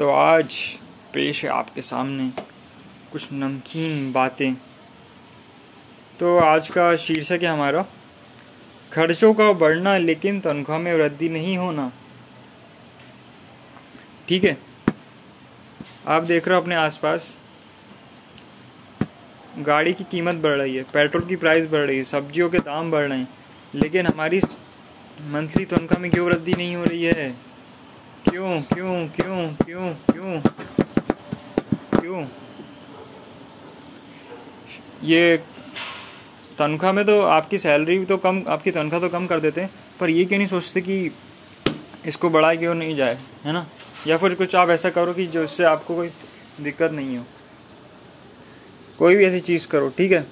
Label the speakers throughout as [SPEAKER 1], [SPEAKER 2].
[SPEAKER 1] तो आज पेश है आपके सामने कुछ नमकीन बातें। तो आज का शीर्षक है हमारा, खर्चों का बढ़ना लेकिन तनख्वाह में वृद्धि नहीं होना। ठीक है? आप देख रहे हो अपने आसपास, गाड़ी की कीमत बढ़ रही है, पेट्रोल की प्राइस बढ़ रही है, सब्जियों के दाम बढ़ रहे हैं, लेकिन हमारी मंथली तनख्वाह में क्यों वृद्धि नहीं हो रही है? क्यों क्यों क्यों क्यों क्यों क्यों? ये तनख्वाह में तो आपकी सैलरी तो कम, आपकी तनख्वाह तो कम कर देते हैं, पर ये क्यों नहीं सोचते कि इसको बढ़ाया क्यों नहीं जाए, है ना? या फिर कुछ आप ऐसा करो कि जो इससे आपको कोई दिक्कत नहीं हो। कोई भी ऐसी चीज़ करो, ठीक है?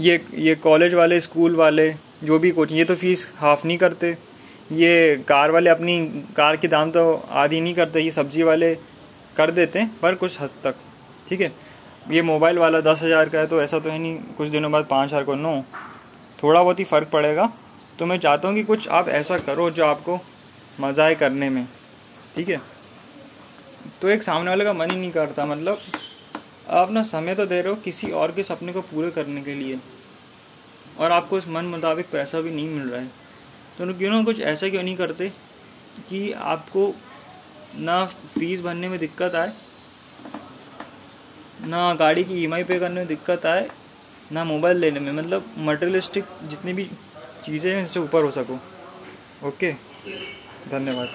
[SPEAKER 1] ये ये कॉलेज वाले, स्कूल वाले, जो भी कोचिंग, ये तो फ़ीस हाफ़ नहीं करते। ये कार वाले अपनी कार के दाम तो आधी नहीं करते, ये सब्ज़ी वाले कर देते हैं, पर कुछ हद तक, ठीक है? ये मोबाइल वाला दस हज़ार का है तो ऐसा तो है नहीं, कुछ दिनों बाद पाँच हज़ार को नो। थोड़ा बहुत ही फ़र्क पड़ेगा। तो मैं चाहता हूँ कि कुछ आप ऐसा करो जो आपको मज़ा आए करने में, ठीक है? तो एक सामने वाले का मन ही नहीं करता मतलब आप ना समय तो दे रहे हो किसी और के सपने को पूरे करने के लिए, और आपको उस मन मुताबिक पैसा भी नहीं मिल रहा है। तो क्यों ना कुछ ऐसा क्यों नहीं करते कि आपको ना फ़ीस भरने में दिक्कत आए, ना गाड़ी की ईएमआई पे करने में दिक्कत आए, ना मोबाइल लेने में मतलब मटेरियलिस्टिक जितनी भी चीज़ें हैं इससे ऊपर हो सको। ओके धन्यवाद।